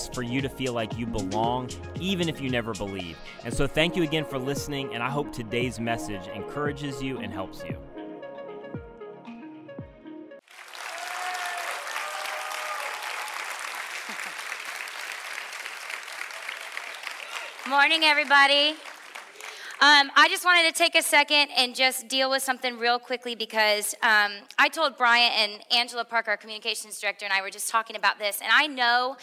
is for you to feel like you belong, even if you never believe. And so, thank you again for listening, and I hope today's message encourages you and helps you. Morning, everybody. Um, I just wanted to take a second and just deal with something real quickly because um, I told Bryant and Angela Parker, our communications director, and I were just talking about this, and I know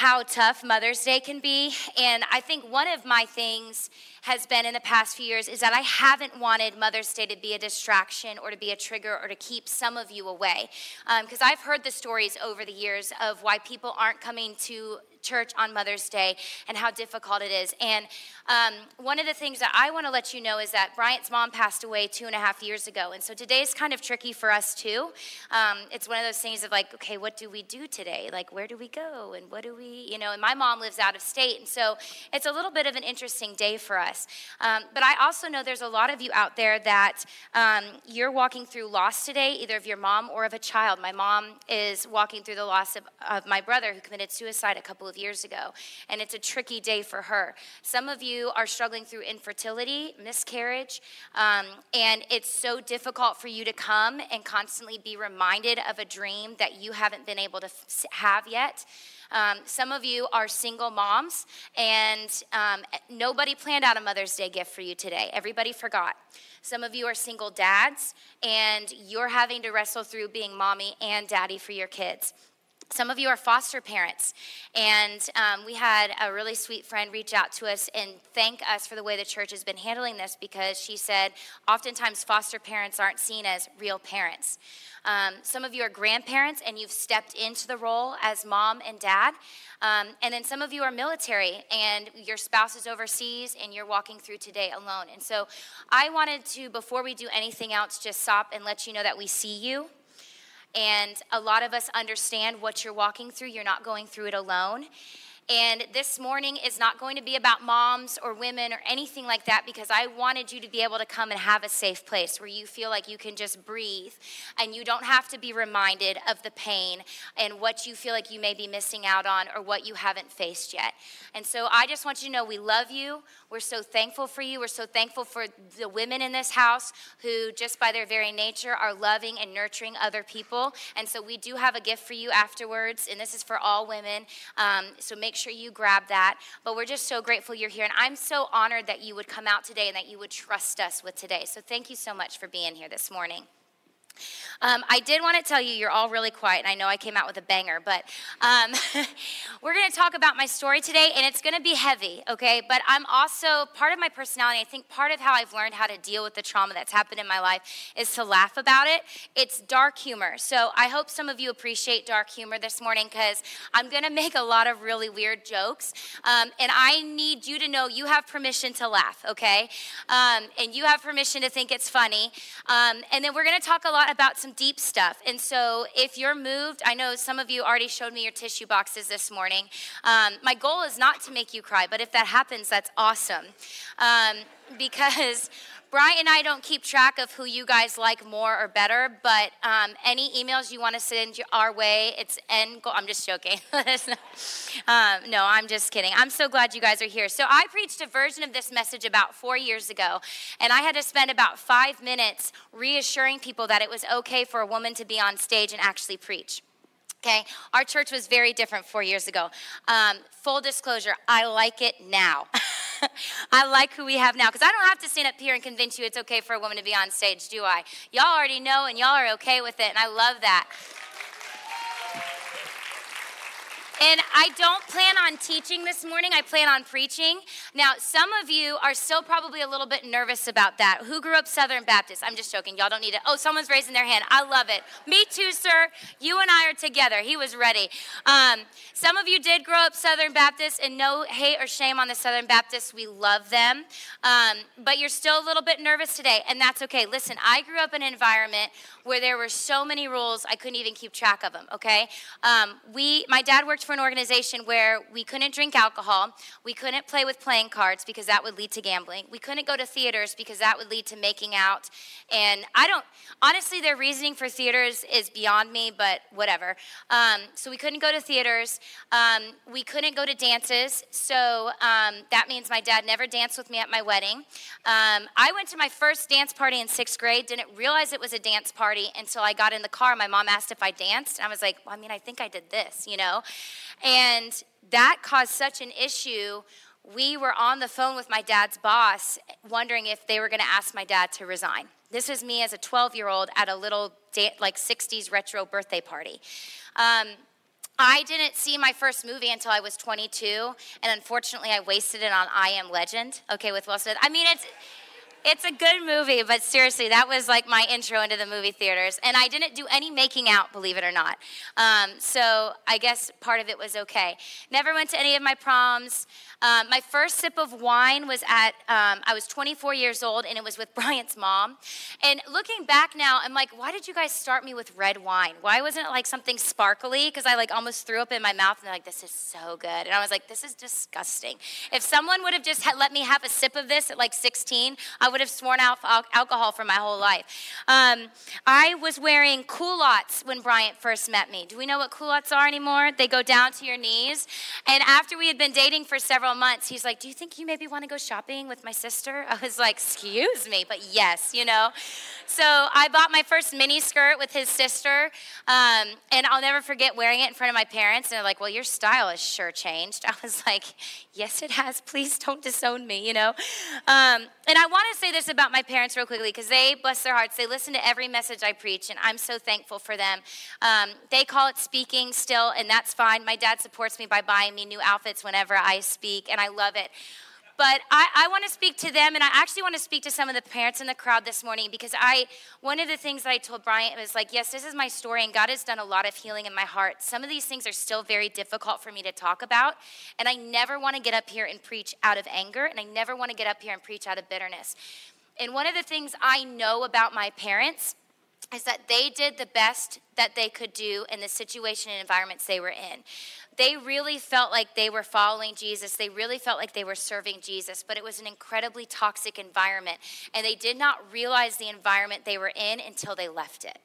how tough Mother's Day can be. And I think one of my things has been in the past few years is that I haven't wanted Mother's Day to be a distraction or to be a trigger or to keep some of you away. Because um, I've heard the stories over the years of why people aren't coming to church on Mother's Day and how difficult it is. And um, one of the things that I want to let you know is that Bryant's mom passed away two and a half years ago. And so today is kind of tricky for us too. Um, it's one of those things of like, okay, what do we do today? Like, where do we go? And what do we, you know, and my mom lives out of state. And so it's a little bit of an interesting day for us. Um, but I also know there's a lot of you out there that um, you're walking through loss today, either of your mom or of a child. My mom is walking through the loss of, of my brother who committed suicide a couple of years ago, and it's a tricky day for her. Some of you are struggling through infertility, miscarriage, um, and it's so difficult for you to come and constantly be reminded of a dream that you haven't been able to f- have yet. Um, some of you are single moms, and um, nobody planned out a Mother's Day gift for you today. Everybody forgot. Some of you are single dads, and you're having to wrestle through being mommy and daddy for your kids. Some of you are foster parents, and um, we had a really sweet friend reach out to us and thank us for the way the church has been handling this because she said oftentimes foster parents aren't seen as real parents. Um, some of you are grandparents and you've stepped into the role as mom and dad. Um, and then some of you are military and your spouse is overseas and you're walking through today alone. And so I wanted to, before we do anything else, just stop and let you know that we see you and a lot of us understand what you're walking through. You're not going through it alone. And this morning is not going to be about moms or women or anything like that because I wanted you to be able to come and have a safe place where you feel like you can just breathe and you don't have to be reminded of the pain and what you feel like you may be missing out on or what you haven't faced yet. And so I just want you to know we love you. We're so thankful for you. We're so thankful for the women in this house who, just by their very nature, are loving and nurturing other people. And so we do have a gift for you afterwards, and this is for all women. Um, so make sure you grab that. But we're just so grateful you're here. And I'm so honored that you would come out today and that you would trust us with today. So thank you so much for being here this morning. Um, I did want to tell you, you're all really quiet, and I know I came out with a banger, but um, we're going to talk about my story today, and it's going to be heavy, okay? But I'm also, part of my personality, I think part of how I've learned how to deal with the trauma that's happened in my life is to laugh about it. It's dark humor. So I hope some of you appreciate dark humor this morning because I'm going to make a lot of really weird jokes, um, and I need you to know you have permission to laugh, okay? Um, and you have permission to think it's funny. Um, and then we're going to talk a lot about some deep stuff. And so if you're moved, I know some of you already showed me your tissue boxes this morning. Um, my goal is not to make you cry, but if that happens, that's awesome. Um, because Bryant and I don't keep track of who you guys like more or better, but um, any emails you want to send our way, it's end goal. I'm just joking. um, no, I'm just kidding. I'm so glad you guys are here. So I preached a version of this message about four years ago, and I had to spend about five minutes reassuring people that it was okay for a woman to be on stage and actually preach. Okay, our church was very different four years ago. Um, full disclosure, I like it now. I like who we have now because I don't have to stand up here and convince you it's okay for a woman to be on stage, do I? Y'all already know and y'all are okay with it, and I love that. And I don't plan on teaching this morning, I plan on preaching. Now, some of you are still probably a little bit nervous about that. Who grew up Southern Baptist? I'm just joking. Y'all don't need it. Oh, someone's raising their hand. I love it. Me too, sir. You and I are together. He was ready. Um, some of you did grow up Southern Baptist, and no hate or shame on the Southern Baptists. We love them. Um, but you're still a little bit nervous today, and that's okay. Listen, I grew up in an environment where there were so many rules I couldn't even keep track of them, okay? Um, we, my dad worked for an organization where we couldn't drink alcohol, we couldn't play with playing cards because that would lead to gambling, we couldn't go to theaters because that would lead to making out. And I don't, honestly, their reasoning for theaters is beyond me, but whatever. Um, so we couldn't go to theaters, um, we couldn't go to dances, so um, that means my dad never danced with me at my wedding. Um, I went to my first dance party in sixth grade, didn't realize it was a dance party until I got in the car. My mom asked if I danced, and I was like, well, I mean, I think I did this, you know? And that caused such an issue. We were on the phone with my dad's boss, wondering if they were going to ask my dad to resign. This was me as a 12 year old at a little like 60s retro birthday party. Um, I didn't see my first movie until I was 22, and unfortunately, I wasted it on I Am Legend. Okay, with Will Smith. I mean, it's it's a good movie, but seriously, that was like my intro into the movie theaters. And I didn't do any making out, believe it or not. Um, so I guess part of it was okay. Never went to any of my proms. Um, my first sip of wine was at, um, I was 24 years old, and it was with Bryant's mom. And looking back now, I'm like, why did you guys start me with red wine? Why wasn't it like something sparkly? Because I like almost threw up in my mouth, and they're like, this is so good. And I was like, this is disgusting. If someone would have just let me have a sip of this at like 16, I would have sworn out alcohol for my whole life. Um, I was wearing culottes when Bryant first met me. Do we know what culottes are anymore? They go down to your knees. And after we had been dating for several months, he's like, Do you think you maybe want to go shopping with my sister? I was like, Excuse me, but yes, you know. So I bought my first mini skirt with his sister. Um, and I'll never forget wearing it in front of my parents. And they're like, Well, your style has sure changed. I was like, Yes, it has. Please don't disown me, you know. Um, and I want to say this about my parents real quickly because they, bless their hearts, they listen to every message I preach, and I'm so thankful for them. Um, they call it speaking still, and that's fine. My dad supports me by buying me new outfits whenever I speak, and I love it. But I, I want to speak to them, and I actually want to speak to some of the parents in the crowd this morning because I, one of the things that I told Bryant was like, yes, this is my story, and God has done a lot of healing in my heart. Some of these things are still very difficult for me to talk about, and I never want to get up here and preach out of anger, and I never want to get up here and preach out of bitterness. And one of the things I know about my parents is that they did the best that they could do in the situation and environments they were in. They really felt like they were following Jesus. They really felt like they were serving Jesus, but it was an incredibly toxic environment. And they did not realize the environment they were in until they left it.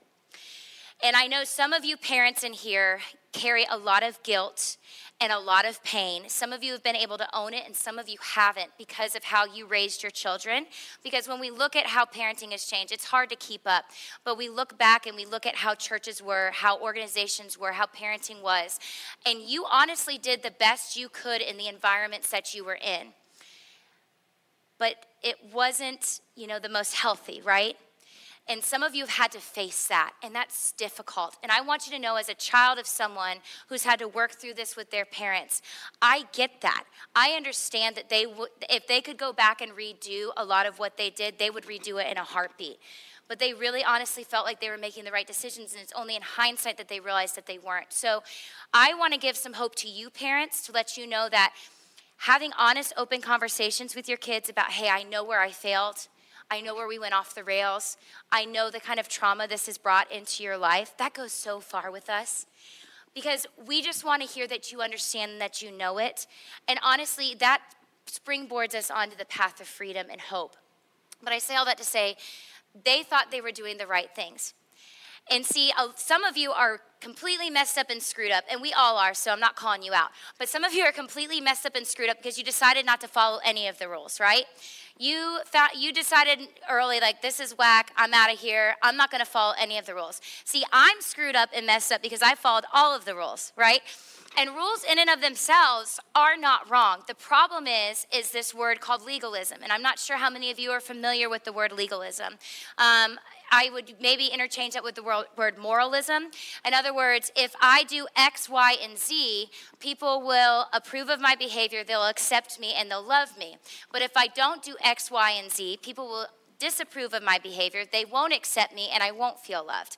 And I know some of you parents in here carry a lot of guilt and a lot of pain. Some of you have been able to own it, and some of you haven't because of how you raised your children. Because when we look at how parenting has changed, it's hard to keep up. But we look back and we look at how churches were, how organizations were, how parenting was. And you honestly did the best you could in the environments that you were in. But it wasn't, you know, the most healthy, right? And some of you have had to face that, and that's difficult. And I want you to know, as a child of someone who's had to work through this with their parents, I get that. I understand that they would, if they could go back and redo a lot of what they did, they would redo it in a heartbeat. But they really honestly felt like they were making the right decisions, and it's only in hindsight that they realized that they weren't. So I want to give some hope to you, parents, to let you know that having honest, open conversations with your kids about, hey, I know where I failed. I know where we went off the rails. I know the kind of trauma this has brought into your life. That goes so far with us because we just want to hear that you understand and that you know it. And honestly, that springboards us onto the path of freedom and hope. But I say all that to say, they thought they were doing the right things. And see, uh, some of you are completely messed up and screwed up, and we all are, so I'm not calling you out. But some of you are completely messed up and screwed up because you decided not to follow any of the rules, right? You thought you decided early, like this is whack. I'm out of here. I'm not going to follow any of the rules. See, I'm screwed up and messed up because I followed all of the rules, right? And rules in and of themselves are not wrong. The problem is, is this word called legalism. And I'm not sure how many of you are familiar with the word legalism. Um, I would maybe interchange that with the word moralism. In other words, if I do X, Y, and Z, people will approve of my behavior, they'll accept me, and they'll love me. But if I don't do X, Y, and Z, people will disapprove of my behavior, they won't accept me, and I won't feel loved.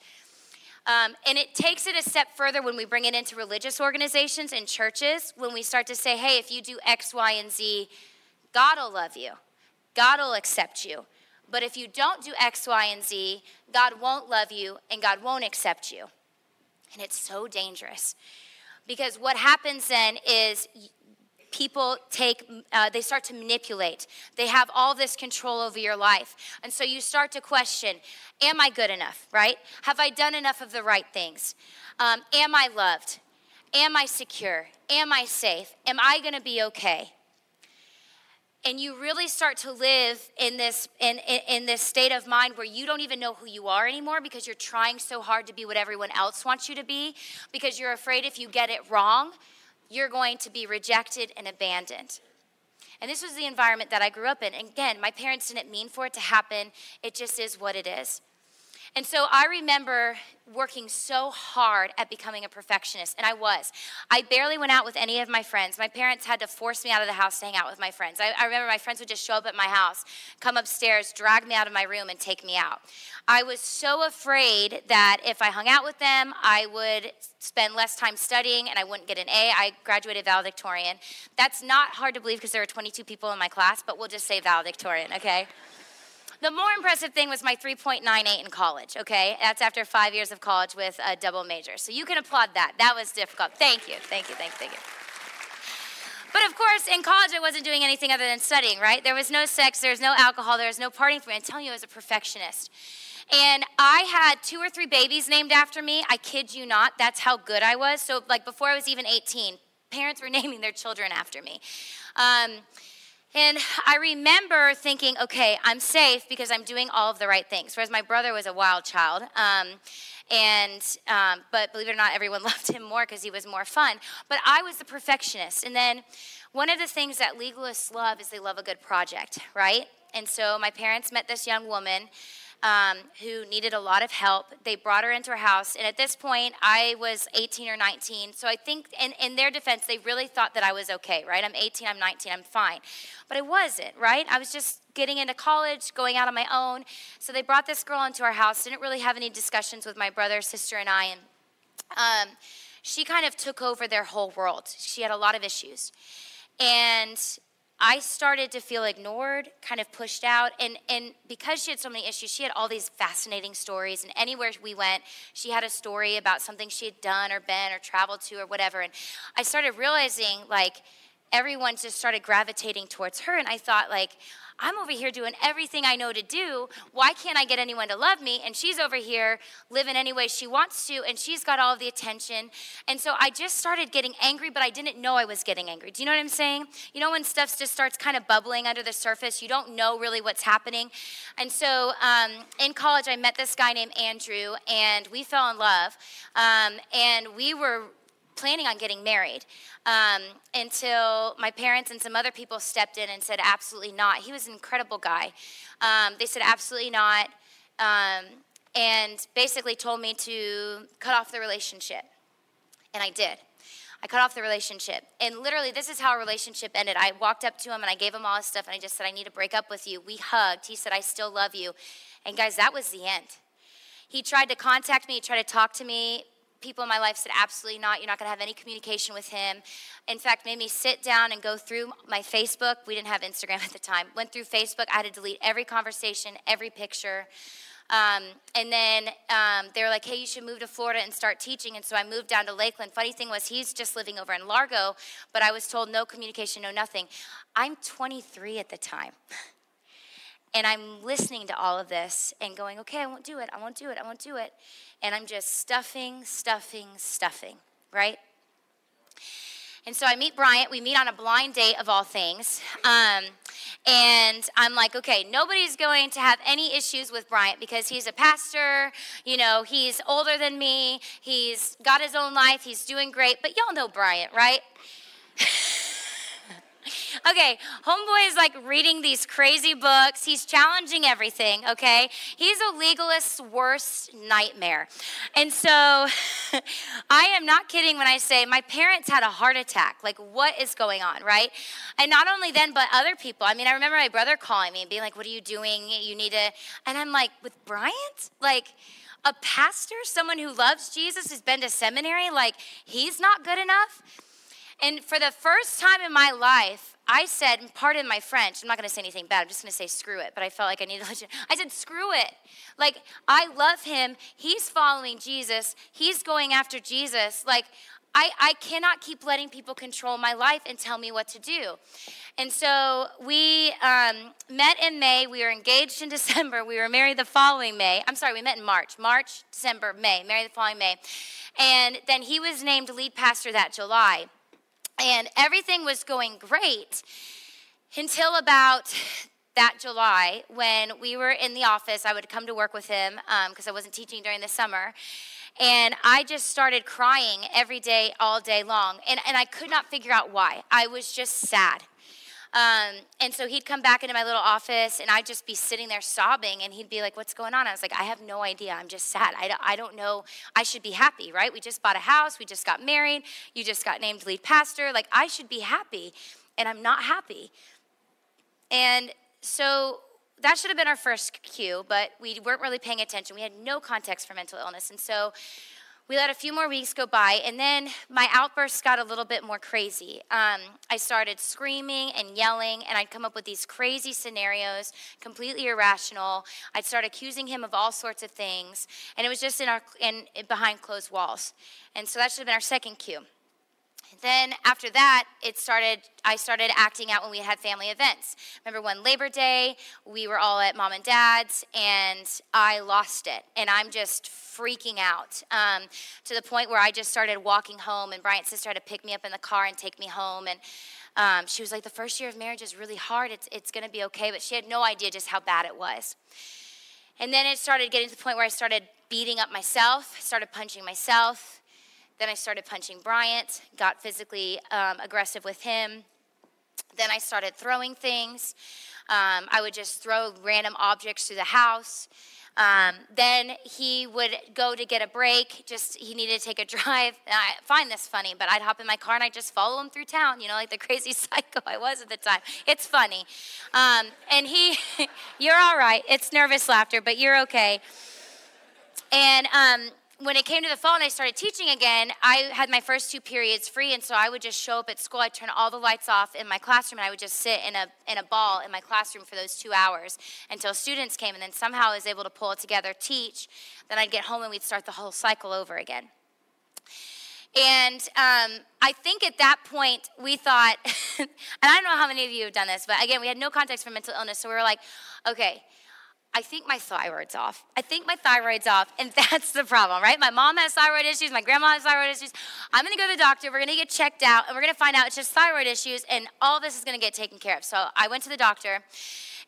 Um, and it takes it a step further when we bring it into religious organizations and churches, when we start to say, hey, if you do X, Y, and Z, God will love you, God will accept you. But if you don't do X, Y, and Z, God won't love you and God won't accept you. And it's so dangerous. Because what happens then is people take, uh, they start to manipulate. They have all this control over your life. And so you start to question Am I good enough, right? Have I done enough of the right things? Um, am I loved? Am I secure? Am I safe? Am I going to be okay? And you really start to live in this in, in, in, this state of mind where you don't even know who you are anymore because you're trying so hard to be what everyone else wants you to be. Because you're afraid if you get it wrong you're going to be rejected and abandoned. And this was the environment that i grew up in. And again my parents didn't mean for it to happen. It just is what it is and so I remember working so hard at becoming a perfectionist, and I was. I barely went out with any of my friends. My parents had to force me out of the house to hang out with my friends. I, I, remember my friends would just show up at my house, come upstairs, drag me out of my room, and take me out. I was so afraid that if I hung out with them, I would spend less time studying and I wouldn't get an A. I graduated valedictorian. That's not hard to believe because there were 22 people in my class, but we'll just say valedictorian, okay? The more impressive thing was my 3.98 in college, okay? That's after five years of college with a double major. So you can applaud that. That was difficult. Thank you, thank you, thank you, thank you. But of course, in college, I wasn't doing anything other than studying, right? There was no sex, there was no alcohol, there was no partying for me. I'm telling you, I was a perfectionist. And I had two or three babies named after me. I kid you not. That's how good I was. So, like, before I was even 18, parents were naming their children after me. Um, and I remember thinking, okay, I'm safe because I'm doing all of the right things. Whereas my brother was a wild child. Um, and um, but believe it or not everyone loved him more because he was more fun but i was the perfectionist and then one of the things that legalists love is they love a good project right and so my parents met this young woman um, who needed a lot of help. They brought her into her house, and at this point, I was 18 or 19. So I think, in, in their defense, they really thought that I was okay, right? I'm 18, I'm 19, I'm fine. But I wasn't, right? I was just getting into college, going out on my own. So they brought this girl into our house, didn't really have any discussions with my brother, sister, and I. And um, she kind of took over their whole world. She had a lot of issues. And I started to feel ignored, kind of pushed out. And, and because she had so many issues, she had all these fascinating stories. And anywhere we went, she had a story about something she had done or been or traveled to or whatever. And I started realizing, like, everyone just started gravitating towards her. And I thought, like, I'm over here doing everything I know to do. Why can't I get anyone to love me? And she's over here living any way she wants to, and she's got all of the attention. And so I just started getting angry, but I didn't know I was getting angry. Do you know what I'm saying? You know, when stuff just starts kind of bubbling under the surface, you don't know really what's happening. And so um, in college, I met this guy named Andrew, and we fell in love. Um, and we were planning on getting married um, until my parents and some other people stepped in and said, absolutely not. He was an incredible guy. Um, they said, absolutely not. Um, and basically told me to cut off the relationship. And I did. I cut off the relationship. And literally, this is how our relationship ended. I walked up to him and I gave him all his stuff and I just said, I need to break up with you. We hugged. He said, I still love you. And guys, that was the end. He tried to contact me, he tried to talk to me people in my life said, absolutely not. You're not going to have any communication with him. In fact, made me sit down and go through my Facebook. We didn't have Instagram at the time. Went through Facebook. I had to delete every conversation, every picture. Um, and then um, they were like, hey, you should move to Florida and start teaching. And so I moved down to Lakeland. Funny thing was, he's just living over in Largo, but I was told no communication, no nothing. I'm 23 at the time. And I'm listening to all of this and going, okay, I won't do it, I won't do it, I won't do it. And I'm just stuffing, stuffing, stuffing, right? And so I meet Bryant. We meet on a blind date of all things. Um, and I'm like, okay, nobody's going to have any issues with Bryant because he's a pastor. You know, he's older than me. He's got his own life. He's doing great. But y'all know Bryant, right? okay, Homeboy is like reading these crazy books. He's challenging everything, okay? He's a legalist's worst nightmare. And so I am not kidding when I say my parents had a heart attack. Like, what is going on, right? And not only then, but other people. I mean, I remember my brother calling me and being like, What are you doing? You need to. And I'm like, With Bryant? Like, a pastor, someone who loves Jesus, who's been to seminary, like, he's not good enough? And for the first time in my life, I said, pardon my French, I'm not gonna say anything bad, I'm just gonna say screw it, but I felt like I needed to let you, I said, screw it. Like, I love him, he's following Jesus, he's going after Jesus. Like, I, I cannot keep letting people control my life and tell me what to do. And so we um, met in May. We were engaged in December. We were married the following May. I'm sorry, we met in March. March, December, May. Married the following May. And then he was named lead pastor that July. And everything was going great until about that July when we were in the office. I would come to work with him because um, I wasn't teaching during the summer. And I just started crying every day, all day long. And, and I could not figure out why. I was just sad. Um, and so he'd come back into my little office, and I'd just be sitting there sobbing, and he'd be like, What's going on? I was like, I have no idea. I'm just sad. I I don't know. I should be happy, right? We just bought a house. We just got married. You just got named lead pastor. Like, I should be happy, and I'm not happy. And so that should have been our first cue, but we weren't really paying attention. We had no context for mental illness. And so we let a few more weeks go by, and then my outbursts got a little bit more crazy. Um, I started screaming and yelling, and I'd come up with these crazy scenarios, completely irrational. I'd start accusing him of all sorts of things, and it was just in our in, behind closed walls. And so that should have been our second cue. Then after that, it started. I started acting out when we had family events. Remember one Labor Day, we were all at mom and dad's, and I lost it, and I'm just freaking out um, to the point where I just started walking home, and Bryant's sister had to pick me up in the car and take me home, and um, she was like, "The first year of marriage is really hard. It's it's going to be okay," but she had no idea just how bad it was. And then it started getting to the point where I started beating up myself, started punching myself then I started punching Bryant, got physically um, aggressive with him. Then I started throwing things. Um, I would just throw random objects through the house. Um, then he would go to get a break. Just he needed to take a drive. And I find this funny, but I'd hop in my car and I'd just follow him through town. You know, like the crazy psycho I was at the time. It's funny. Um, and he, you're all right. It's nervous laughter, but you're okay. And um, when it came to the fall and I started teaching again, I had my first two periods free, and so I would just show up at school. I'd turn all the lights off in my classroom, and I would just sit in a in a ball in my classroom for those two hours until students came, and then somehow I was able to pull it together, teach. Then I'd get home, and we'd start the whole cycle over again. And um, I think at that point we thought, and I don't know how many of you have done this, but again, we had no context for mental illness, so we were like, okay I think my thyroid's off. I think my thyroid's off, and that's the problem, right? My mom has thyroid issues, my grandma has thyroid issues. I'm gonna go to the doctor, we're gonna get checked out, and we're gonna find out it's just thyroid issues, and all this is gonna get taken care of. So I went to the doctor,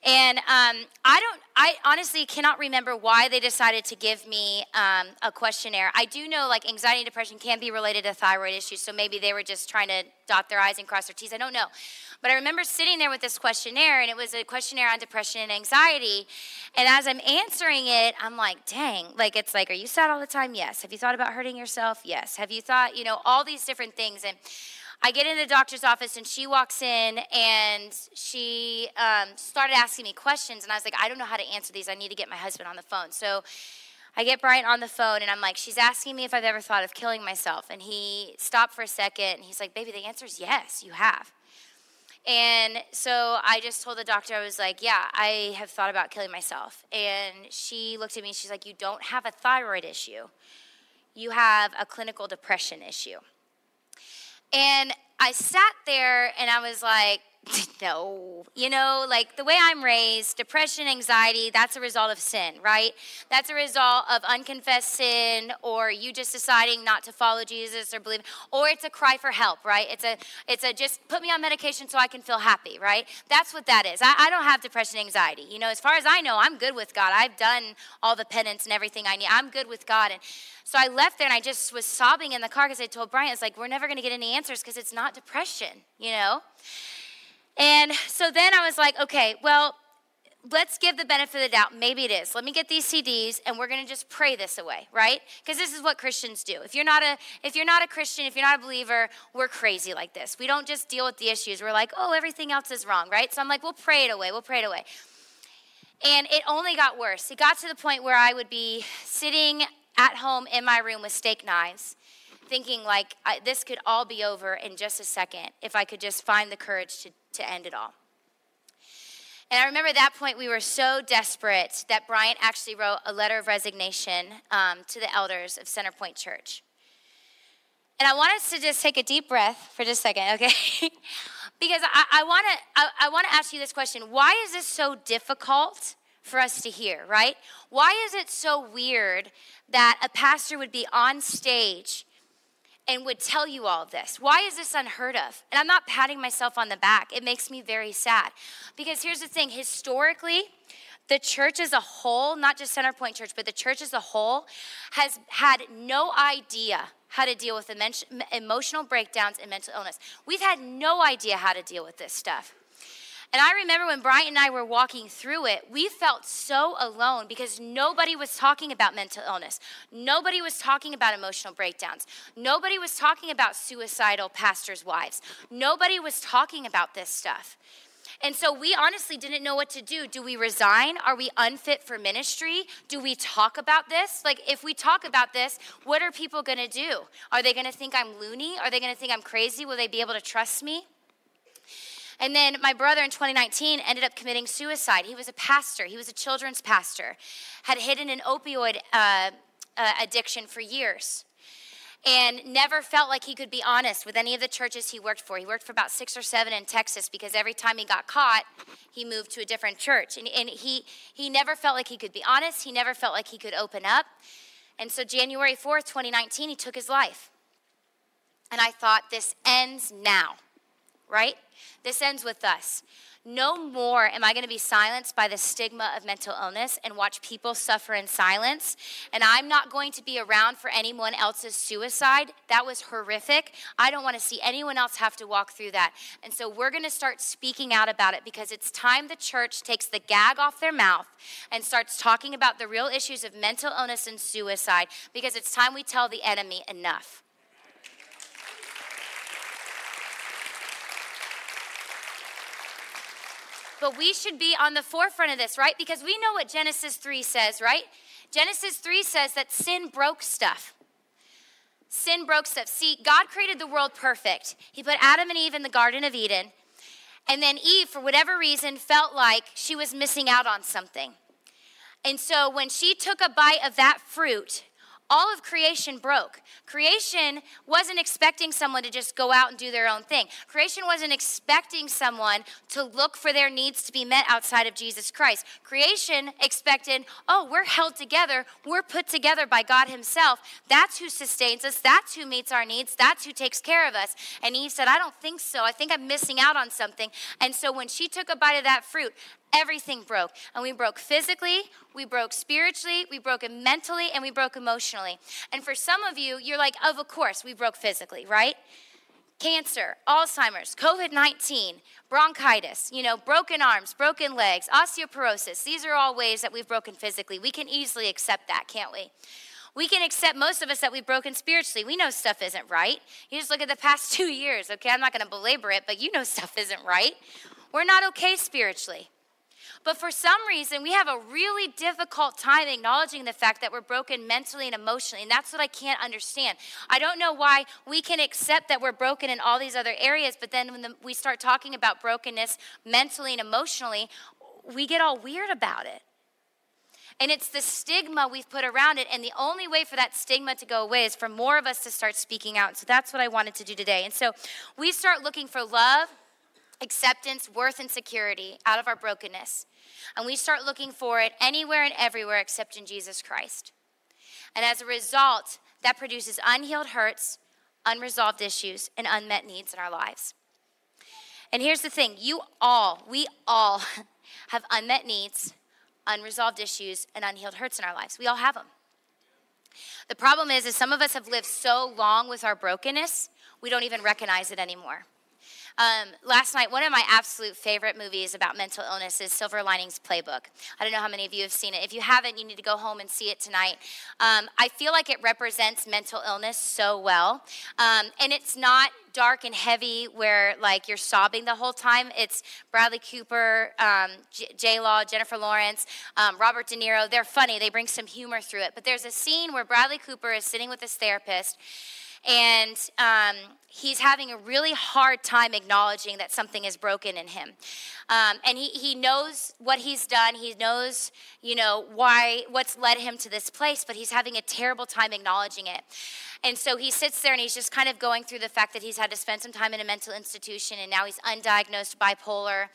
and um, I don't, I honestly cannot remember why they decided to give me um, a questionnaire. I do know like anxiety and depression can be related to thyroid issues, so maybe they were just trying to dot their I's and cross their T's. I don't know. But I remember sitting there with this questionnaire, and it was a questionnaire on depression and anxiety. And as I'm answering it, I'm like, dang, like it's like, are you sad all the time? Yes. Have you thought about hurting yourself? Yes. Have you thought, you know, all these different things? And I get in the doctor's office and she walks in and she um, started asking me questions. And I was like, I don't know how to answer these. I need to get my husband on the phone. So I get Bryant on the phone and I'm like, she's asking me if I've ever thought of killing myself. And he stopped for a second and he's like, baby, the answer is yes, you have. And so I just told the doctor, I was like, yeah, I have thought about killing myself. And she looked at me, and she's like, you don't have a thyroid issue, you have a clinical depression issue. And I sat there and I was like, no. You know, like the way I'm raised, depression, anxiety, that's a result of sin, right? That's a result of unconfessed sin or you just deciding not to follow Jesus or believe or it's a cry for help, right? It's a it's a just put me on medication so I can feel happy, right? That's what that is. I, I don't have depression anxiety. You know, as far as I know, I'm good with God. I've done all the penance and everything I need. I'm good with God. And so I left there and I just was sobbing in the car because I told Bryant, it's like, we're never gonna get any answers because it's not depression, you know? And so then I was like, okay, well, let's give the benefit of the doubt. Maybe it is. Let me get these CDs and we're going to just pray this away, right? Because this is what Christians do. If you're not a if you're not a Christian, if you're not a believer, we're crazy like this. We don't just deal with the issues. We're like, "Oh, everything else is wrong," right? So I'm like, "We'll pray it away. We'll pray it away." And it only got worse. It got to the point where I would be sitting at home in my room with steak knives thinking like I, this could all be over in just a second if I could just find the courage to, to end it all. And I remember at that point we were so desperate that Bryant actually wrote a letter of resignation um, to the elders of Centerpoint Church. And I want us to just take a deep breath for just a second, okay? because I, want to I, I want to ask you this question: Why is this so difficult for us to hear? Right? Why is it so weird that a pastor would be on stage and would tell you all of this. Why is this unheard of? And I'm not patting myself on the back. It makes me very sad. Because here's the thing historically, the church as a whole, not just Centerpoint Church, but the church as a whole, has had no idea how to deal with emotional breakdowns and mental illness. We've had no idea how to deal with this stuff. And I remember when Bryant and I were walking through it, we felt so alone because nobody was talking about mental illness. Nobody was talking about emotional breakdowns. Nobody was talking about suicidal pastors' wives. Nobody was talking about this stuff. And so we honestly didn't know what to do. Do we resign? Are we unfit for ministry? Do we talk about this? Like, if we talk about this, what are people gonna do? Are they gonna think I'm loony? Are they gonna think I'm crazy? Will they be able to trust me? And then my brother in 2019 ended up committing suicide. He was a pastor, he was a children's pastor, had hidden an opioid uh, uh, addiction for years. And never felt like he could be honest with any of the churches he worked for. He worked for about six or seven in Texas because every time he got caught, he moved to a different church. And, and he, he never felt like he could be honest. He never felt like he could open up. And so, January 4th, 2019, he took his life. And I thought, this ends now, right? This ends with us. No more am I going to be silenced by the stigma of mental illness and watch people suffer in silence. And I'm not going to be around for anyone else's suicide. That was horrific. I don't want to see anyone else have to walk through that. And so we're going to start speaking out about it because it's time the church takes the gag off their mouth and starts talking about the real issues of mental illness and suicide because it's time we tell the enemy enough. But we should be on the forefront of this, right? Because we know what Genesis 3 says, right? Genesis 3 says that sin broke stuff. Sin broke stuff. See, God created the world perfect. He put Adam and Eve in the Garden of Eden. And then Eve, for whatever reason, felt like she was missing out on something. And so when she took a bite of that fruit, all of creation broke. Creation wasn't expecting someone to just go out and do their own thing. Creation wasn't expecting someone to look for their needs to be met outside of Jesus Christ. Creation expected, oh, we're held together, we're put together by God Himself. That's who sustains us, that's who meets our needs, that's who takes care of us. And Eve said, I don't think so. I think I'm missing out on something. And so when she took a bite of that fruit, everything broke. And we broke physically, we broke spiritually, we broke mentally, and we broke emotionally. And for some of you, you're like, of course, we broke physically, right? Cancer, Alzheimer's, COVID 19, bronchitis, you know, broken arms, broken legs, osteoporosis. These are all ways that we've broken physically. We can easily accept that, can't we? We can accept most of us that we've broken spiritually. We know stuff isn't right. You just look at the past two years, okay? I'm not to belabor it, but you know stuff isn't right. We're not okay spiritually. But for some reason, we have a really difficult time acknowledging the fact that we're broken mentally and emotionally. And that's what I can't understand. I don't know why we can accept that we're broken in all these other areas, but then when the, we start talking about brokenness mentally and emotionally, we get all weird about it. And it's the stigma we've put around it. And the only way for that stigma to go away is for more of us to start speaking out. So that's what I wanted to do today. And so we start looking for love, acceptance, worth, and security out of our brokenness. And we start looking for it anywhere and everywhere except in Jesus Christ. And as a result, that produces unhealed hurts, unresolved issues, and unmet needs in our lives. And here's the thing you all, we all have unmet needs, unresolved issues, and unhealed hurts in our lives. We all have them. The problem is, is some of us have lived so long with our brokenness, we don't even recognize it anymore. Um, last night, one of my absolute favorite movies about mental illness is Silver Linings Playbook. I don't know how many of you have seen it. If you haven't, you need to go home and see it tonight. Um, I feel like it represents mental illness so well. Um, and it's not dark and heavy where like you're sobbing the whole time. It's Bradley Cooper, um, J Law, Jennifer Lawrence, um, Robert De Niro. They're funny. They bring some humor through it. But there's a scene where Bradley Cooper is sitting with his therapist and um, he's having a really hard time acknowledging that something is broken in him. Um, and he, he knows what he's done. He knows you know why what's led him to this place but he's having a terrible time acknowledging it. And so he sits there and he's just kind of going through the fact that he's had to spend some time in a mental institution and now he's undiagnosed bipolar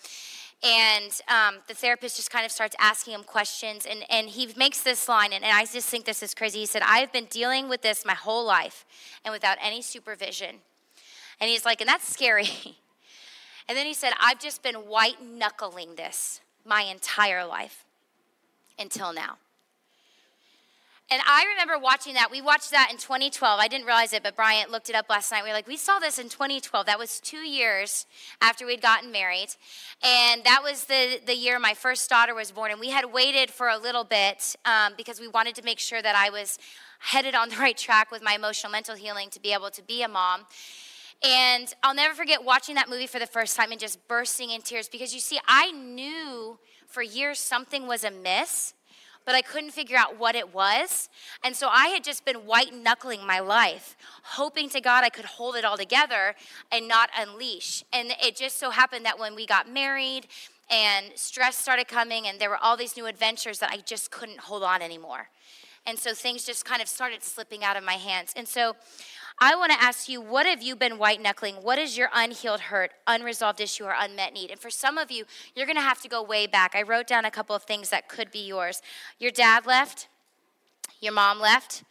and um, the therapist just kind of starts asking him questions and, and he makes this line and, and i just think this is crazy. He said i've been dealing with this my whole life and without any supervision. And he's like and that's scary. And then he said i've just been white knuckling this my entire life until now and I remember watching that. We watched that in 2012. I didn't realize it, but Bryant looked it up last night. We were like, we saw this in 2012. That was two years after we'd gotten married. And that was the, the year my first daughter was born. And we had waited for a little bit um, because we wanted to make sure that I was headed on the right track with my emotional mental healing to be able to be a mom. And I'll never forget watching that movie for the first time and just bursting in tears because you see, I knew for years something was amiss but I couldn't figure out what it was. And so I had just been white knuckling my life, hoping to God I could hold it all together and not unleash. And it just so happened that when we got married and stress started coming and there were all these new adventures that I just couldn't hold on anymore. And so things just kind of started slipping out of my hands. And so I want to ask you, what have you been white knuckling? What is your unhealed hurt, unresolved issue, or unmet need? And for some of you, you're going to have to go way back. I wrote down a couple of things that could be yours. Your dad left, your mom left,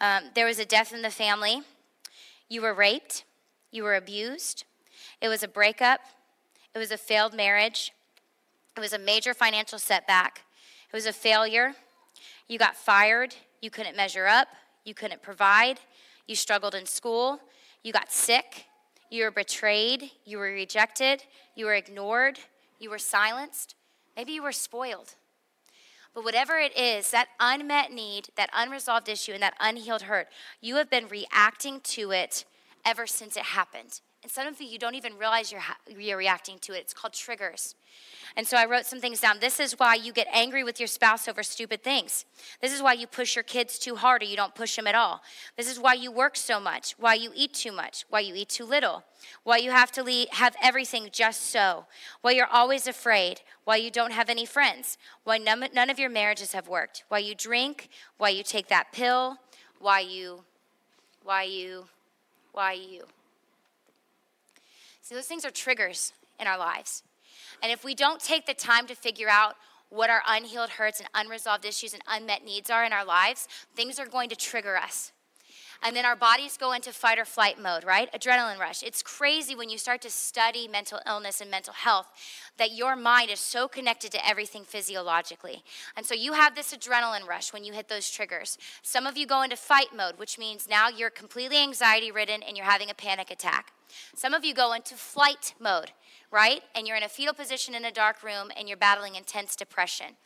um, there was a death in the family, you were raped, you were abused, it was a breakup, it was a failed marriage, it was a major financial setback, it was a failure, you got fired, you couldn't measure up, you couldn't provide you struggled in school, you got sick, you were betrayed, you were rejected, you were ignored, you were silenced, maybe you were spoiled. But whatever it is, that unmet need, that unresolved issue, and that unhealed hurt, you have been reacting to it ever since it happened. And some of you, don't even realize you're, you're reacting to it. It's called triggers. And so I wrote some things down. This is why you get angry with your spouse over stupid things. This is why you push your kids too hard or you don't push them at all. This is why you work so much, why you eat too much, why you eat too little, why you have to leave, have everything just so, why you're always afraid, why you don't have any friends, why none, none of your marriages have worked, why you drink, why you take that pill, why you, why you, why you. Those things are triggers in our lives. And if we don't take the time to figure out what our unhealed hurts and unresolved issues and unmet needs are in our lives, things are going to trigger us. And then our bodies go into fight or flight mode, right? Adrenaline rush. It's crazy when you start to study mental illness and mental health that your mind is so connected to everything physiologically. And so you have this adrenaline rush when you hit those triggers. Some of you go into fight mode, which means now you're completely anxiety ridden and you're having a panic attack. Some of you go into flight mode right? And you're in a fetal position in a dark room and you're battling intense depression.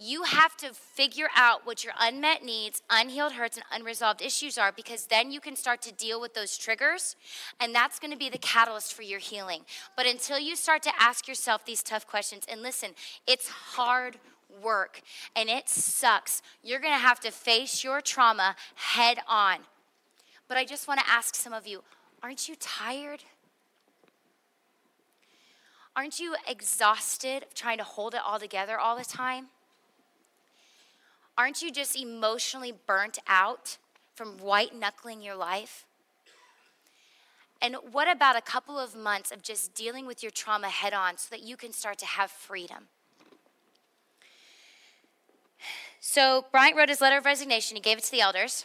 You have to figure out what your unmet needs, unhealed hurts, and unresolved issues are because then you can start to deal with those triggers, and that's going to be the catalyst for your healing. But until you start to ask yourself these tough questions, and listen, it's hard work and it sucks. You're going to have to face your trauma head on. But I just want to ask some of you aren't you tired? Aren't you exhausted trying to hold it all together all the time? Aren't you just emotionally burnt out from white knuckling your life? And what about a couple of months of just dealing with your trauma head on so that you can start to have freedom? So, Bryant wrote his letter of resignation. He gave it to the elders,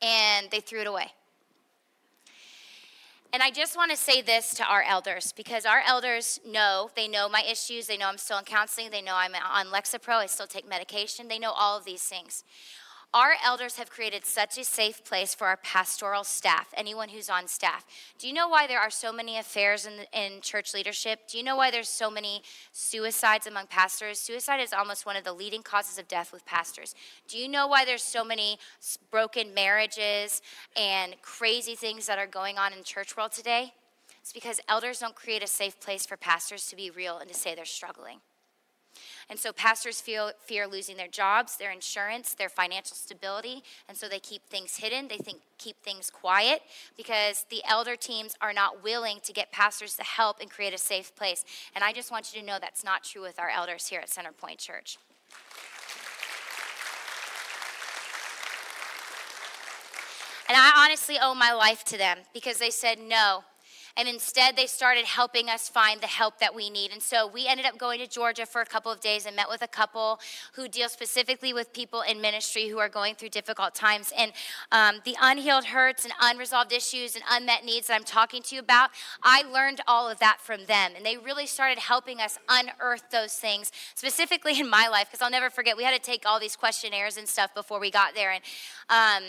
and they threw it away. And I just want to say this to our elders because our elders know, they know my issues. They know I'm still in counseling. They know I'm on Lexapro. I still take medication. They know all of these things. Our elders have created such a safe place for our pastoral staff, anyone who's on staff. Do you know why there are so many affairs in, in church leadership? Do you know why there's so many suicides among pastors? Suicide is almost one of the leading causes of death with pastors. Do you know why there's so many broken marriages and crazy things that are going on in church world today? It's because elders don't create a safe place for pastors to be real and to say they're struggling. And so pastors feel fear losing their jobs, their insurance, their financial stability, and so they keep things hidden. They think keep things quiet because the elder teams are not willing to get pastors to help and create a safe place. And I just want you to know that's not true with our elders here at Centerpoint Church. And I honestly owe my life to them because they said no and instead, they started helping us find the help that we need. And so we ended up going to Georgia for a couple of days and met with a couple who deal specifically with people in ministry who are going through difficult times. And um, the unhealed hurts and unresolved issues and unmet needs that I'm talking to you about, I learned all of that from them. And they really started helping us unearth those things, specifically in my life, because I'll never forget, we had to take all these questionnaires and stuff before we got there. And um,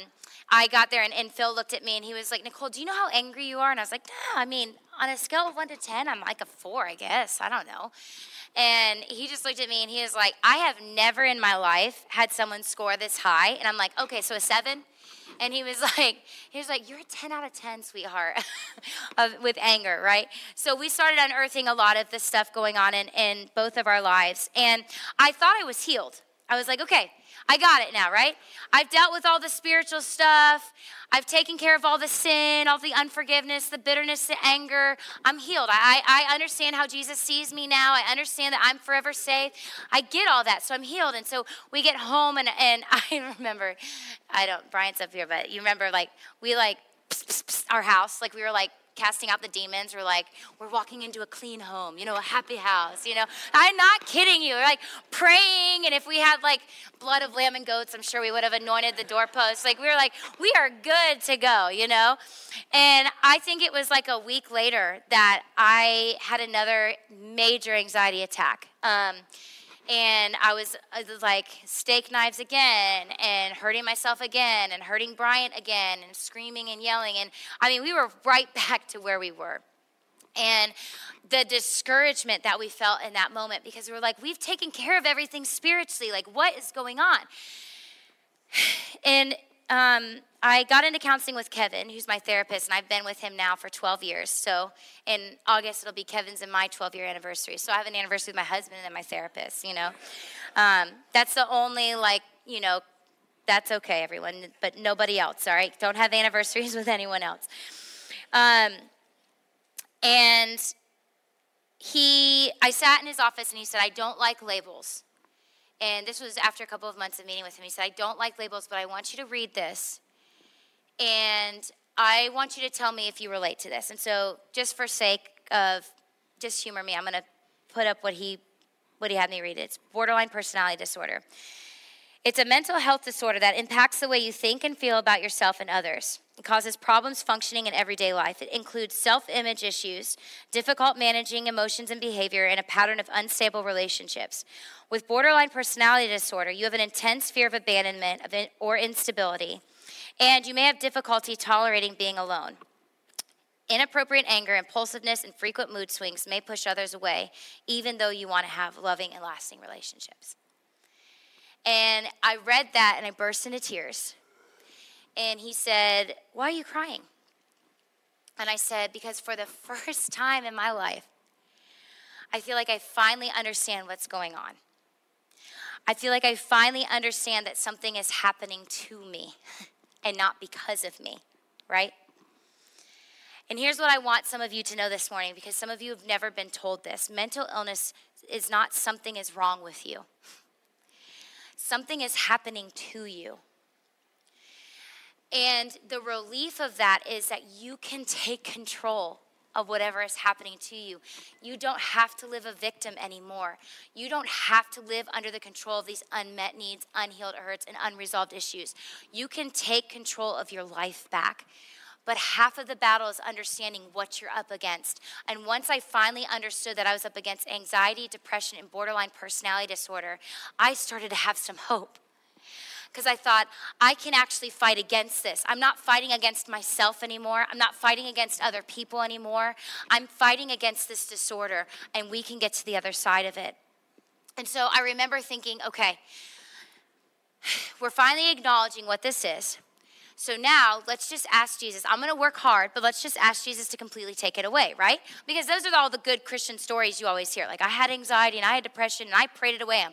I got there, and, and Phil looked at me and he was like, Nicole, do you know how angry you are? And I was like, nah, I mean, mean, on a scale of one to 10, I'm like a four, I guess. I don't know. And he just looked at me and he was like, I have never in my life had someone score this high. And I'm like, okay, so a seven? And he was like, he was like, you're a 10 out of 10, sweetheart, of, with anger, right? So we started unearthing a lot of the stuff going on in, in both of our lives. And I thought I was healed. I was like, okay, I got it now, right? I've dealt with all the spiritual stuff. I've taken care of all the sin, all the unforgiveness, the bitterness, the anger. I'm healed. I, I understand how Jesus sees me now. I understand that I'm forever saved. I get all that, so I'm healed. And so we get home, and, and I remember, I don't, Bryant's up here, but you remember, like, we like, our house, like, we were like, casting out the demons. We're like, we're walking into a clean home, you know, a happy house, you know. I'm not kidding you. We're like praying, and if we had like blood of lamb and goats, I'm sure we would have anointed the doorposts. Like, we were like, we are good to go, you know. And I think it was like a week later that I had another major anxiety attack. Um, and I was, I was, like steak knives again and hurting myself again and hurting Bryant again and screaming and yelling. And I mean, we were right back to where we were. And the discouragement that we felt in that moment because we were like, we've taken care of everything spiritually. Like, what is going on? And um, I got into counseling with Kevin, who's my therapist, and I've been with him now for 12 years. So in August, it'll be Kevin's and my 12 year anniversary. So I have an anniversary with my husband and my therapist, you know. Um, that's the only, like, you know, that's okay, everyone, but nobody else, all right? Don't have anniversaries with anyone else. Um, and he, I sat in his office and he said, I don't like labels. And this was after a couple of months of meeting with him. He said, I don't like labels, but I want you to read this. And I want you to tell me if you relate to this. And so, just for sake of just humor me, I'm going to put up what he what he had me read. It's borderline personality disorder. It's a mental health disorder that impacts the way you think and feel about yourself and others. It causes problems functioning in everyday life. It includes self image issues, difficult managing emotions and behavior, and a pattern of unstable relationships. With borderline personality disorder, you have an intense fear of abandonment or instability, and you may have difficulty tolerating being alone. Inappropriate anger, impulsiveness, and frequent mood swings may push others away, even though you want to have loving and lasting relationships. And I read that and I burst into tears. And he said, Why are you crying? And I said, Because for the first time in my life, I feel like I finally understand what's going on. I feel like I finally understand that something is happening to me and not because of me, right? And here's what I want some of you to know this morning because some of you have never been told this mental illness is not something is wrong with you, something is happening to you. And the relief of that is that you can take control of whatever is happening to you. You don't have to live a victim anymore. You don't have to live under the control of these unmet needs, unhealed hurts, and unresolved issues. You can take control of your life back. But half of the battle is understanding what you're up against. And once I finally understood that I was up against anxiety, depression, and borderline personality disorder, I started to have some hope. Because I thought, I can actually fight against this. I'm not fighting against myself anymore. I'm not fighting against other people anymore. I'm fighting against this disorder, and we can get to the other side of it. And so I remember thinking, okay, we're finally acknowledging what this is. So now let's just ask Jesus. I'm going to work hard, but let's just ask Jesus to completely take it away, right? Because those are all the good Christian stories you always hear. Like, I had anxiety and I had depression and I prayed it away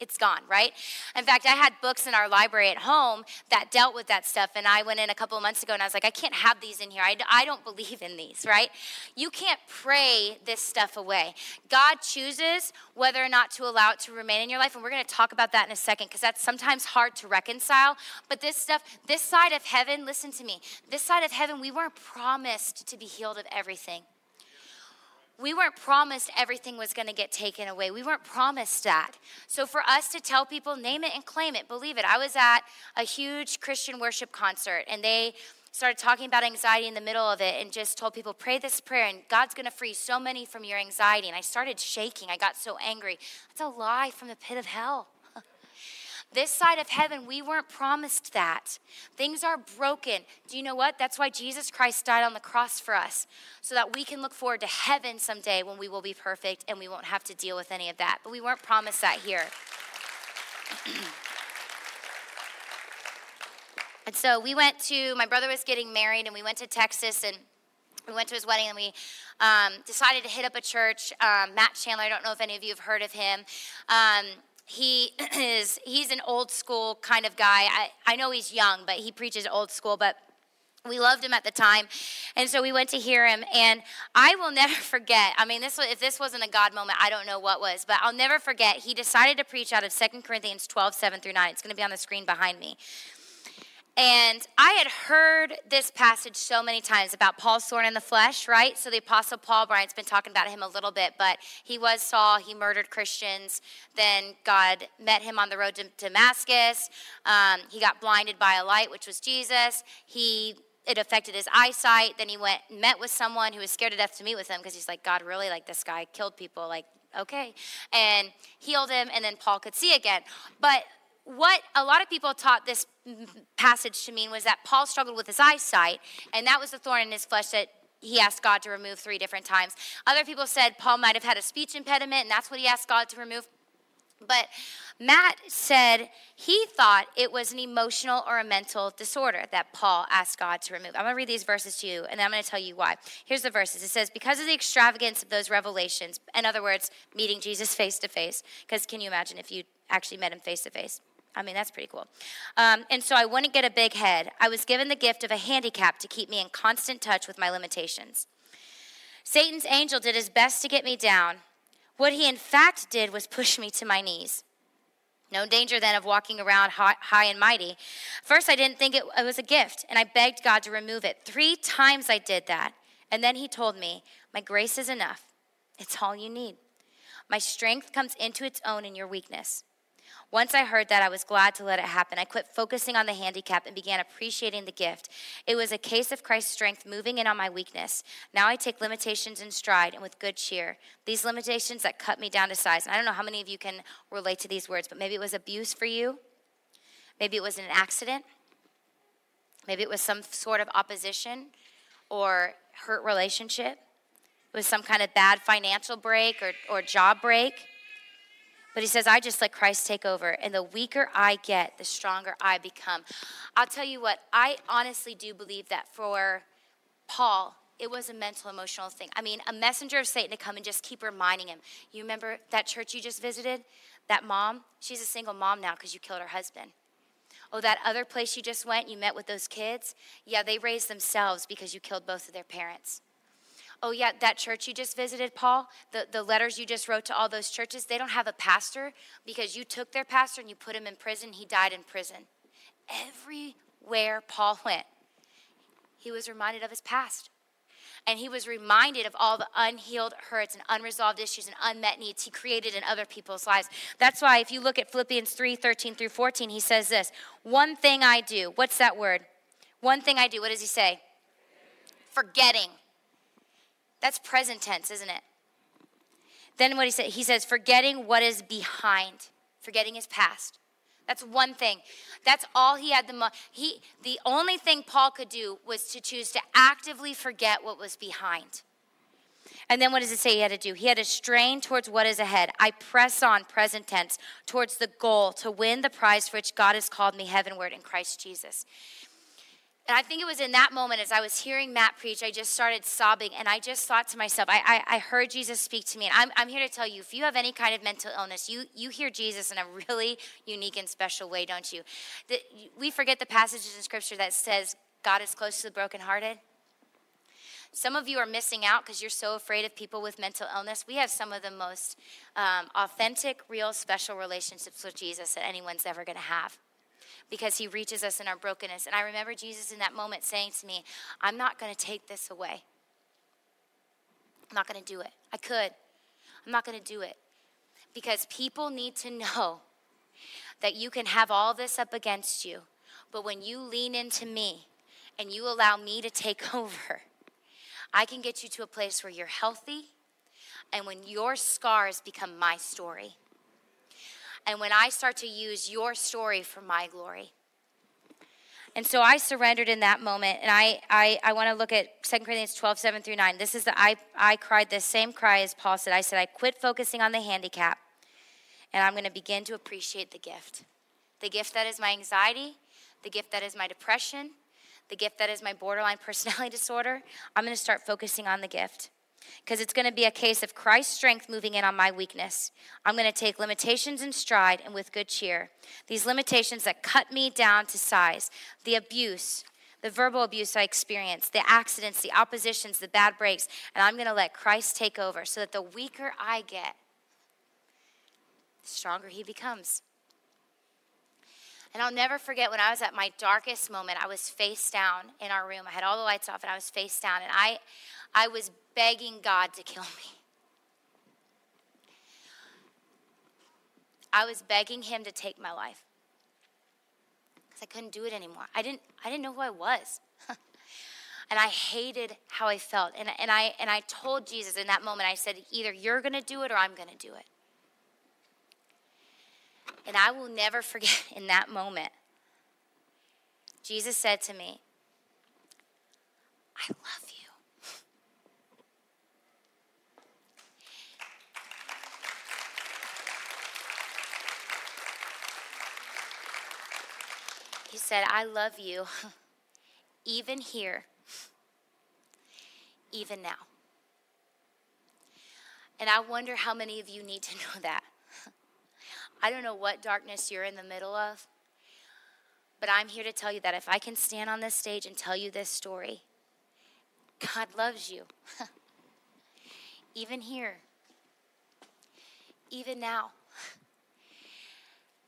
it's gone, right? In fact, I had books in our library at home that dealt with that stuff, and I went in a couple of months ago and I was like, I can't have these in here. I, I don't believe in these, right? You can't pray this stuff away. God chooses whether or not to allow it to remain in your life, and we're going to talk about that in a second because that's sometimes hard to reconcile. But this stuff, this side of heaven, listen to me, this side of heaven, we weren't promised to be healed of everything we weren't promised everything was going to get taken away. We weren't promised that. So for us to tell people, name it and claim it, believe it. I was at a huge Christian worship concert and they started talking about anxiety in the middle of it and just told people, pray this prayer and God's going to free so many from your anxiety. And I started shaking. I got so angry. That's a lie from the pit of hell. This side of heaven, we weren't promised that. Things are broken. Do you know what? That's why Jesus Christ died on the cross for us, so that we can look forward to heaven someday when we will be perfect and we won't have to deal with any of that. But we weren't promised that here. and so we went to, my brother was getting married, and we went to Texas and we went to his wedding and we um, decided to hit up a church. Um, Matt Chandler, I don't know if any of you have heard of him. Um, he is he's an old school kind of guy. I, I know he's young, but he preaches old school, but we loved him at the time. And so we went to hear him and i will never forget i mean this if this wasn't a god moment i don't know what was but i'll never forget he decided to preach out of 2 corinthians 12 7 through 9 it's going to be on the screen behind me and I had heard this passage so many times about Paul's thorn in the flesh, right? So the Apostle Paul, Bryant's been talking about him a little bit, but he was Saul. He murdered Christians. Then God met him on the road to Damascus. Um, he got blinded by a light, which was Jesus. He it affected his eyesight. Then he went met with someone who was scared to death to meet with him because he's like, God, really? Like this guy killed people. Like, okay. And healed him, and then Paul could see again. But what a lot of people taught this passage to mean was that Paul struggled with his eyesight, and that was the thorn in his flesh that he asked God to remove three different times. Other people said Paul might have had a speech impediment, and that's what he asked God to remove. But Matt said he thought it was an emotional or a mental disorder that Paul asked God to remove. I'm going to read these verses to you, and then I'm going to tell you why. Here's the verses. It says, Because of the extravagance of those revelations, in other words, meeting Jesus face to face, because can you imagine if you actually met him face to face? I mean, that's pretty cool. Um, and so I wouldn't get a big head. I was given the gift of a handicap to keep me in constant touch with my limitations. Satan's angel did his best to get me down. What he in fact did was push me to my knees. No danger then of walking around high, and mighty. First, I didn't think it, it was a gift, and I begged God to remove it. Three times I did that. And then he told me, My grace is enough. It's all you need. My strength comes into its own in your weakness. Once I heard that, I was glad to let it happen. I quit focusing on the handicap and began appreciating the gift. It was a case of Christ's strength moving in on my weakness. Now I take limitations in stride and with good cheer. These limitations that cut me down to size. And I don't know how many of you can relate to these words, but maybe it was abuse for you. Maybe it was an accident. Maybe it was some sort of opposition or hurt relationship. It was some kind of bad financial break or, or job break. But he says, I just let Christ take over. And the weaker I get, the stronger I become. I'll tell you what, I honestly do believe that for Paul, it was a mental, emotional thing. I mean, a messenger of Satan to come and just keep reminding him. You remember that church you just visited? That mom? She's a single mom now because you killed her husband. Oh, that other place you just went, you met with those kids? Yeah, they raised themselves because you killed both of their parents oh, yeah, that church you just visited, Paul, the, the letters you just wrote to all those churches, they don't have a pastor because you took their pastor and you put him in prison. He died in prison. Everywhere Paul went, he was reminded of his past. And he was reminded of all the unhealed hurts and unresolved issues and unmet needs he created in other people's lives. That's why, if you look at Philippians 3 13 through 14, he says this One thing I do. What's that word? One thing I do. What does he say? Forgetting that's present tense, isn't it? Then what he said, he says, forgetting what is behind, forgetting his past. That's one thing. That's all he had the mo- he the only thing Paul could do was to choose to actively forget what was behind. And then what does it say he had to do? He had to strain towards what is ahead. I press on, present tense, towards the goal to win the prize for which God has called me heavenward in Christ Jesus. And I think it was in that moment as I was hearing Matt preach, I just started sobbing and I just thought to myself, I, I, I heard Jesus speak to me. And I'm, I'm here to tell you if you have any kind of mental illness, you, you hear Jesus in a really unique and special way, don't you? The, we forget the passages in Scripture that says God is close to the brokenhearted. Some of you are missing out because you're so afraid of people with mental illness. We have some of the most um, authentic, real, special relationships with Jesus that anyone's ever going to have because he reaches us in our brokenness. And I remember Jesus in that moment saying to me, I'm not going to take this away. I'm not going to do it. I could. I'm not going to do it. Because people need to know that you can have all this up against you, but when you lean into me and you allow me to take over, I can get you to a place where you're healthy and when your scars become my story and when I start to use your story for my glory. And so I surrendered in that moment. And I, I, I want to look at 2 Corinthians 12, 7 through 9. This is the, I, I cried the same cry as Paul said. I said, I quit focusing on the handicap and I'm going to begin to appreciate the gift. The gift that is my anxiety, the gift that is my depression, the gift that is my borderline personality disorder. I'm going to start focusing on the gift because it's going to be a case of Christ's strength moving in on my weakness. I'm going to take limitations in stride and with good cheer. These limitations that cut me down to size, the abuse, the verbal abuse I experienced, the accidents, the oppositions, the bad breaks, and I'm going to let Christ take over so that the weaker I get, the stronger he becomes. And I'll never forget when I was at my darkest moment, I was face down in our room. I had all the lights off and I was face down and I I was begging God to kill me. I was begging him to take my life because I couldn't do it anymore. I didn't, I didn't know who I was. and I hated how I felt. And, and, I, and I told Jesus in that moment, I said, either you're going to do it or I'm going to do it. And I will never forget in that moment, Jesus said to me, I love you. He said, I love you even here, even now. And I wonder how many of you need to know that. I don't know what darkness you're in the middle of, but I'm here to tell you that if I can stand on this stage and tell you this story, God loves you. even here, even now.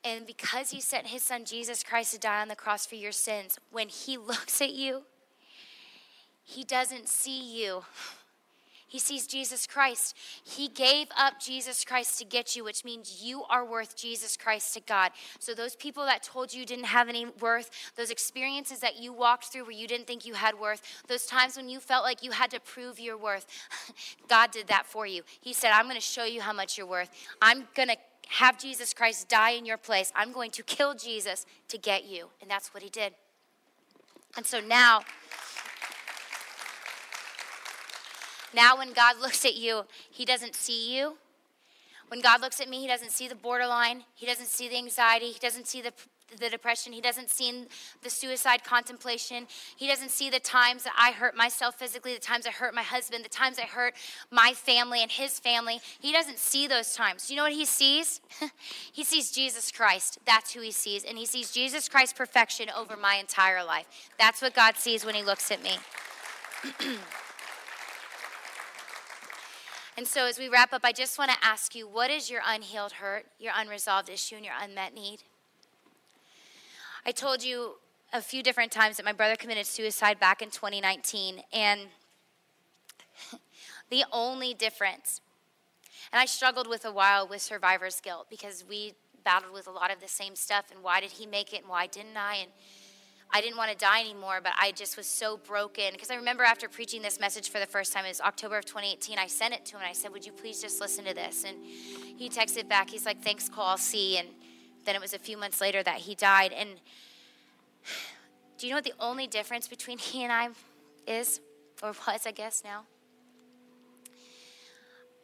And because he sent his son Jesus Christ to die on the cross for your sins, when he looks at you, he doesn't see you. He sees Jesus Christ. He gave up Jesus Christ to get you, which means you are worth Jesus Christ to God. So, those people that told you you didn't have any worth, those experiences that you walked through where you didn't think you had worth, those times when you felt like you had to prove your worth, God did that for you. He said, I'm going to show you how much you're worth. I'm going to have Jesus Christ die in your place. I'm going to kill Jesus to get you. And that's what he did. And so now, now when God looks at you, he doesn't see you. When God looks at me, he doesn't see the borderline. He doesn't see the anxiety. He doesn't see the the depression. He doesn't see the suicide contemplation. He doesn't see the times that I hurt myself physically, the times I hurt my husband, the times I hurt my family and his family. He doesn't see those times. You know what he sees? he sees Jesus Christ. That's who he sees. And he sees Jesus Christ's perfection over my entire life. That's what God sees when he looks at me. And so, as we wrap up, I just want to ask you what is your unhealed hurt, your unresolved issue, and your unmet need? I told you a few different times that my brother committed suicide back in 2019, and the only difference, and I struggled with a while with survivor's guilt because we battled with a lot of the same stuff, and why did he make it, and why didn't I? And I didn't want to die anymore, but I just was so broken. Because I remember after preaching this message for the first time, it was October of 2018, I sent it to him and I said, Would you please just listen to this? And he texted back, he's like, Thanks, Cole, I'll see. And then it was a few months later that he died. And do you know what the only difference between he and I is? Or was, I guess, now?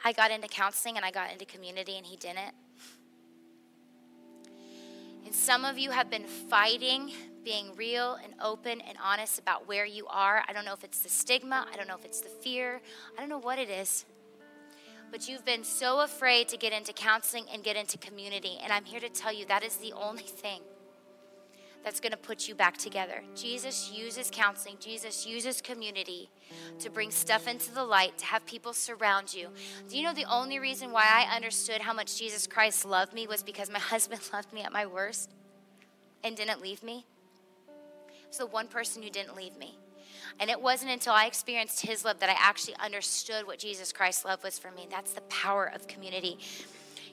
I got into counseling and I got into community, and he didn't. And some of you have been fighting being real and open and honest about where you are. I don't know if it's the stigma, I don't know if it's the fear, I don't know what it is. But you've been so afraid to get into counseling and get into community. And I'm here to tell you that is the only thing that's going to put you back together. Jesus uses counseling, Jesus uses community to bring stuff into the light, to have people surround you. Do you know the only reason why I understood how much Jesus Christ loved me was because my husband loved me at my worst and didn't leave me? It's the one person who didn't leave me. And it wasn't until I experienced his love that I actually understood what Jesus Christ's love was for me. That's the power of community.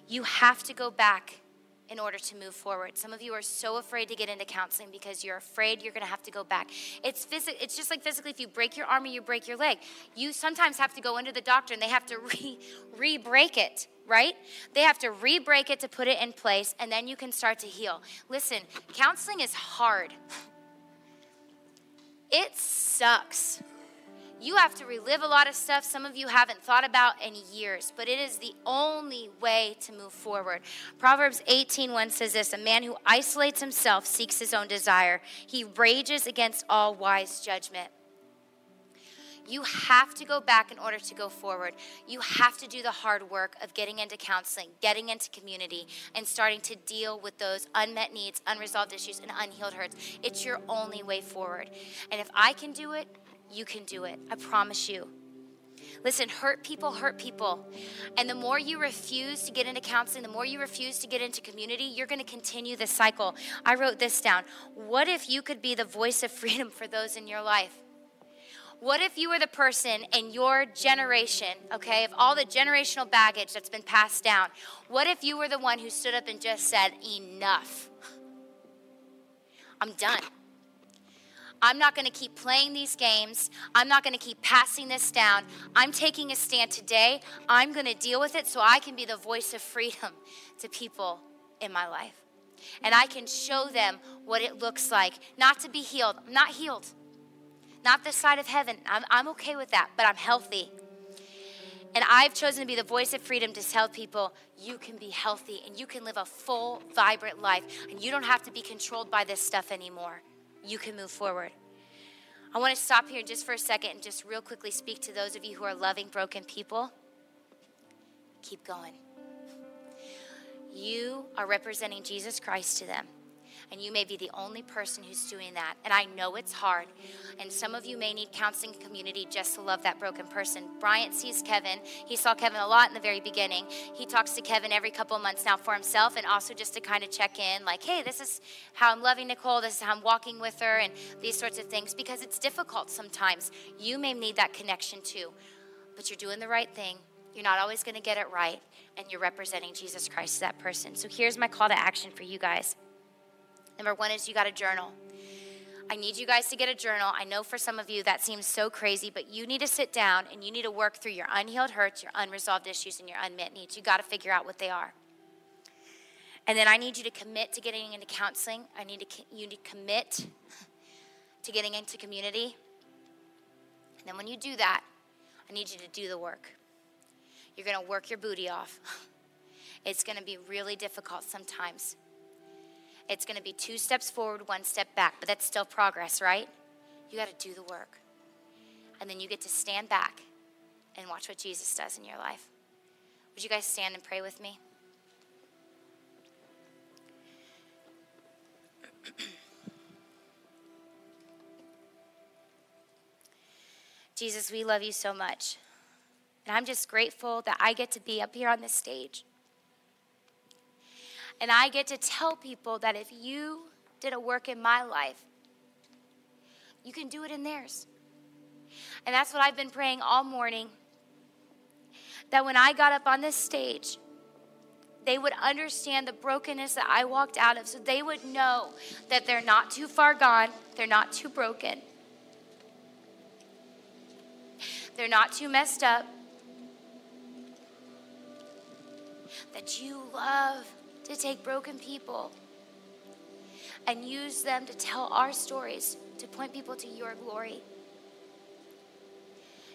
You have to go back in order to move forward. Some of you are so afraid to get into counseling because you're afraid you're going to have to go back. It's phys- it's just like physically if you break your arm or you break your leg, you sometimes have to go into the doctor and they have to re re-break it, right? They have to re-break it to put it in place and then you can start to heal. Listen, counseling is hard. It sucks. You have to relive a lot of stuff some of you haven't thought about in years, but it is the only way to move forward. Proverbs 18:1 says this, a man who isolates himself seeks his own desire. He rages against all wise judgment. You have to go back in order to go forward. You have to do the hard work of getting into counseling, getting into community, and starting to deal with those unmet needs, unresolved issues, and unhealed hurts. It's your only way forward. And if I can do it, you can do it. I promise you. Listen, hurt people hurt people. And the more you refuse to get into counseling, the more you refuse to get into community, you're going to continue this cycle. I wrote this down. What if you could be the voice of freedom for those in your life? What if you were the person in your generation, okay, of all the generational baggage that's been passed down? What if you were the one who stood up and just said, Enough? I'm done. I'm not going to keep playing these games. I'm not going to keep passing this down. I'm taking a stand today. I'm going to deal with it so I can be the voice of freedom to people in my life. And I can show them what it looks like not to be healed. I'm not healed, not this side of heaven. I'm, I'm okay with that, but I'm healthy. And I've chosen to be the voice of freedom to tell people you can be healthy and you can live a full, vibrant life. And you don't have to be controlled by this stuff anymore you can move forward. I want to stop here just for a second and just real quickly speak to those of you who are loving broken people. Keep going. You are representing Jesus Christ to them and you may be the only person who's doing that. And I know it's hard. And some of you may need counseling community just to love that broken person. Bryant sees Kevin. He saw Kevin a lot in the very beginning. He talks to Kevin every couple months now for himself and also just to kind of check in like, hey, this is how I'm loving Nicole. This is how I'm walking with her and these sorts of things because it's difficult sometimes. You may need that connection too. But you're doing the right thing. You're not always going to get it right, and you're representing Jesus Christ to that person. So here's my call to action for you guys. Number one is you got a journal. I need you guys to get a journal. I know for some of you that seems so crazy, but you need to sit down and you need to work through your unhealed hurts, your unresolved issues, and your unmet needs. You got to figure out what they are. And then I need you to commit to getting into counseling. I need to, you need to commit to getting into community. And then when you do that, I need you to do the work. You're going to work your booty off. It's going to be really difficult sometimes. It's going to be two steps forward, one step back, but that's still progress, right? You got to do the work. And then you get to stand back and watch what Jesus does in your life. Would you guys stand and pray with me? Jesus, we love you so much. And I'm just grateful that I get to be up here on this stage. And I get to tell people that if you did a work in my life, you can do it in theirs. And that's what I've been praying all morning. That when I got up on this stage, they would understand the brokenness that I walked out of. So they would know that they're not too far gone, they're not too broken, they're not too messed up. That you love to take broken people and use them to tell our stories to point people to your glory.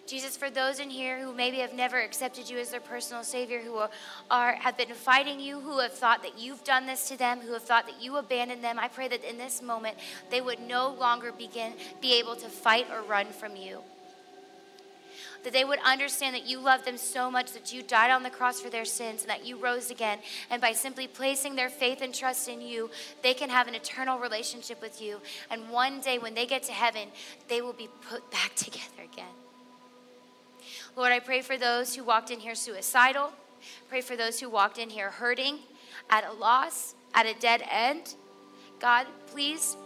Jesus, for those in here who maybe have never accepted you as their personal Savior, who are, have been fighting you, who have thought that you've done this to them, who have thought that you abandoned them, I pray that in this moment they would no longer begin be able to fight or run from you. That they would understand that you love them so much that you died on the cross for their sins and that you rose again. And by simply placing their faith and trust in you, they can have an eternal relationship with you. And one day when they get to heaven, they will be put back together again. Lord, I pray for those who walked in here suicidal. Pray for those who walked in here hurting, at a loss, at a dead end. God, please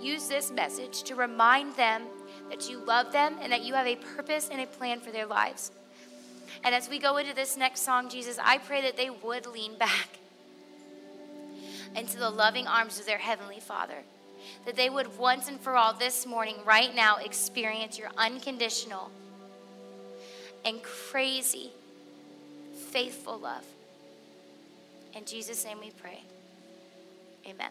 use this message to remind them that you love them and that you have a purpose and a plan for their lives. And as we go into this next song, Jesus, I pray that they would lean back into the loving arms of their Heavenly Father. That they would once and for all this morning, right now, experience your unconditional and crazy, faithful love. In Jesus' name we pray. Amen.